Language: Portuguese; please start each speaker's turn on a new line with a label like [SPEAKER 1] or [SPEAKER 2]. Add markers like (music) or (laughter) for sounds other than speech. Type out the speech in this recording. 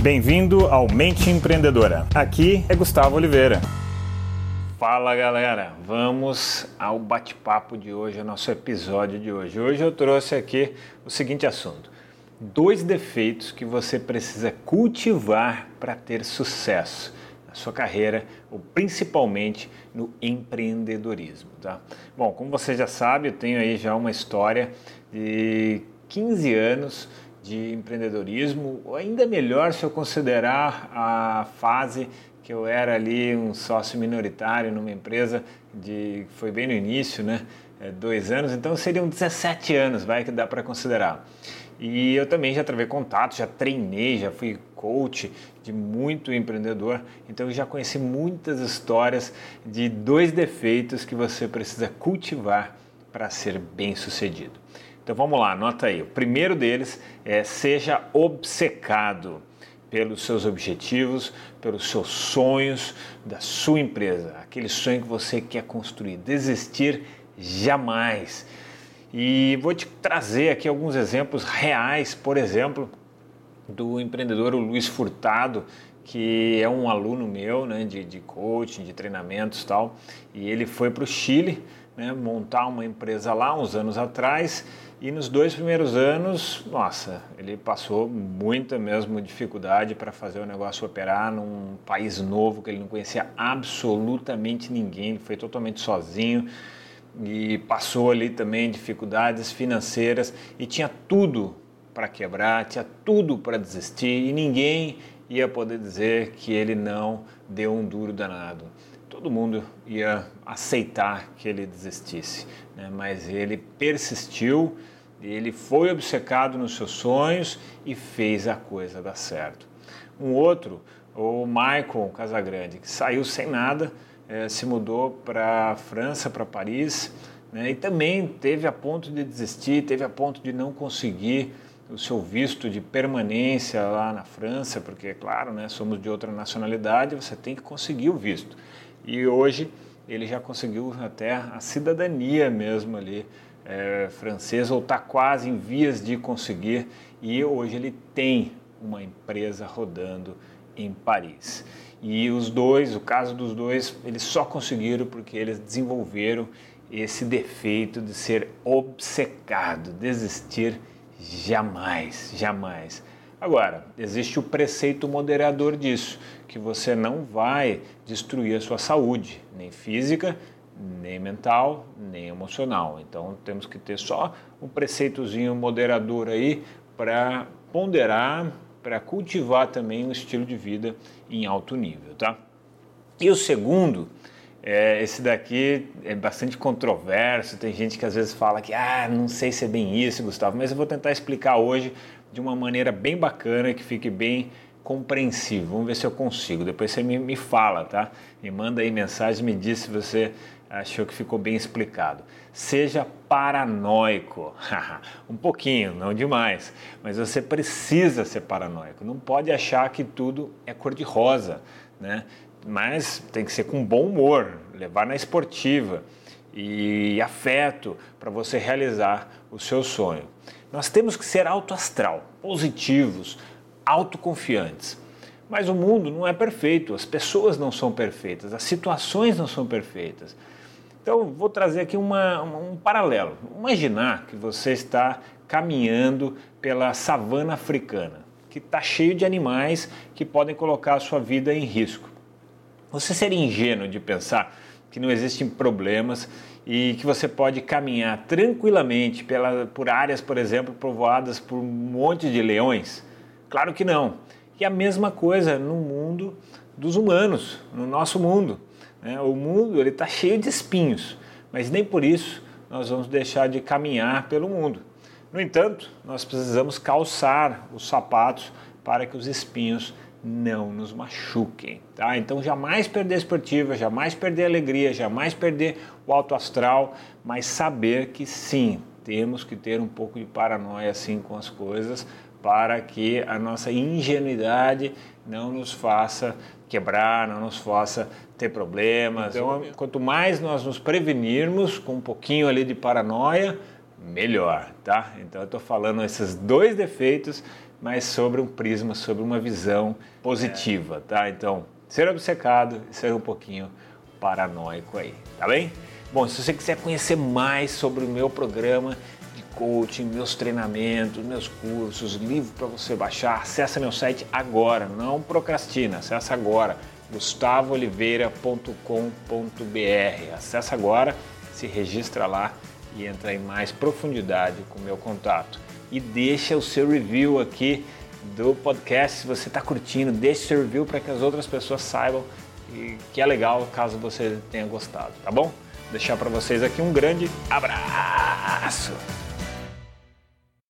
[SPEAKER 1] Bem-vindo ao Mente Empreendedora. Aqui é Gustavo Oliveira. Fala galera, vamos ao bate-papo de hoje, ao nosso episódio de hoje. Hoje eu trouxe aqui o seguinte assunto: dois defeitos que você precisa cultivar para ter sucesso na sua carreira ou principalmente no empreendedorismo, tá? Bom, como você já sabe, eu tenho aí já uma história de 15 anos de empreendedorismo, ou ainda melhor se eu considerar a fase que eu era ali um sócio minoritário numa empresa de foi bem no início, né? É, dois anos, então seriam 17 anos, vai que dá para considerar. E eu também já travei contato, já treinei, já fui coach de muito empreendedor, então eu já conheci muitas histórias de dois defeitos que você precisa cultivar para ser bem sucedido. Então vamos lá, anota aí. O primeiro deles é seja obcecado pelos seus objetivos, pelos seus sonhos da sua empresa, aquele sonho que você quer construir. Desistir jamais. E vou te trazer aqui alguns exemplos reais, por exemplo, do empreendedor Luiz Furtado, que é um aluno meu né, de, de coaching, de treinamentos e tal, e ele foi para o Chile né, montar uma empresa lá uns anos atrás e nos dois primeiros anos, nossa, ele passou muita mesmo dificuldade para fazer o negócio operar num país novo que ele não conhecia absolutamente ninguém, ele foi totalmente sozinho e passou ali também dificuldades financeiras e tinha tudo para quebrar, tinha tudo para desistir e ninguém ia poder dizer que ele não deu um duro danado. Todo mundo ia aceitar que ele desistisse, né? mas ele persistiu, ele foi obcecado nos seus sonhos e fez a coisa dar certo. Um outro, o Michael Casagrande, que saiu sem nada, eh, se mudou para a França, para Paris, né? e também teve a ponto de desistir, teve a ponto de não conseguir o seu visto de permanência lá na França, porque, claro, né, somos de outra nacionalidade, você tem que conseguir o visto. E hoje ele já conseguiu até a cidadania mesmo ali é, francesa, ou está quase em vias de conseguir, e hoje ele tem uma empresa rodando em Paris. E os dois, o caso dos dois, eles só conseguiram porque eles desenvolveram esse defeito de ser obcecado, desistir jamais, jamais. Agora, existe o preceito moderador disso, que você não vai destruir a sua saúde, nem física, nem mental, nem emocional. Então temos que ter só um preceitozinho moderador aí para ponderar, para cultivar também um estilo de vida em alto nível, tá? E o segundo, é, esse daqui é bastante controverso, tem gente que às vezes fala que ah, não sei se é bem isso, Gustavo, mas eu vou tentar explicar hoje de uma maneira bem bacana, que fique bem compreensível. Vamos ver se eu consigo. Depois você me, me fala, tá? Me manda aí mensagem, me diz se você achou que ficou bem explicado. Seja paranoico. (laughs) um pouquinho, não demais. Mas você precisa ser paranoico. Não pode achar que tudo é cor-de-rosa, né? Mas tem que ser com bom humor, levar na esportiva e afeto para você realizar o seu sonho. Nós temos que ser alto astral, positivos, autoconfiantes. Mas o mundo não é perfeito, as pessoas não são perfeitas, as situações não são perfeitas. Então, vou trazer aqui uma, um paralelo. Imaginar que você está caminhando pela savana africana, que está cheio de animais que podem colocar a sua vida em risco. Você seria ingênuo de pensar que não existem problemas e que você pode caminhar tranquilamente pela, por áreas, por exemplo, povoadas por um monte de leões? Claro que não. E a mesma coisa no mundo dos humanos, no nosso mundo. Né? O mundo ele está cheio de espinhos, mas nem por isso nós vamos deixar de caminhar pelo mundo. No entanto, nós precisamos calçar os sapatos para que os espinhos não nos machuquem, tá? Então jamais perder a esportiva, jamais perder a alegria, jamais perder o alto astral, mas saber que sim, temos que ter um pouco de paranoia assim com as coisas para que a nossa ingenuidade não nos faça quebrar, não nos faça ter problemas. Então, quanto mais nós nos prevenirmos com um pouquinho ali de paranoia, melhor, tá? Então eu estou falando esses dois defeitos mas sobre um prisma, sobre uma visão positiva, tá? Então, ser obcecado e ser um pouquinho paranoico aí, tá bem? Bom, se você quiser conhecer mais sobre o meu programa de coaching, meus treinamentos, meus cursos, livro para você baixar, acessa meu site agora, não procrastina, acessa agora gustavooliveira.com.br. Acesse agora, se registra lá e entra em mais profundidade com o meu contato. E deixa o seu review aqui do podcast, se você está curtindo, deixe seu review para que as outras pessoas saibam que é legal caso você tenha gostado, tá bom? Vou deixar para vocês aqui um grande abraço!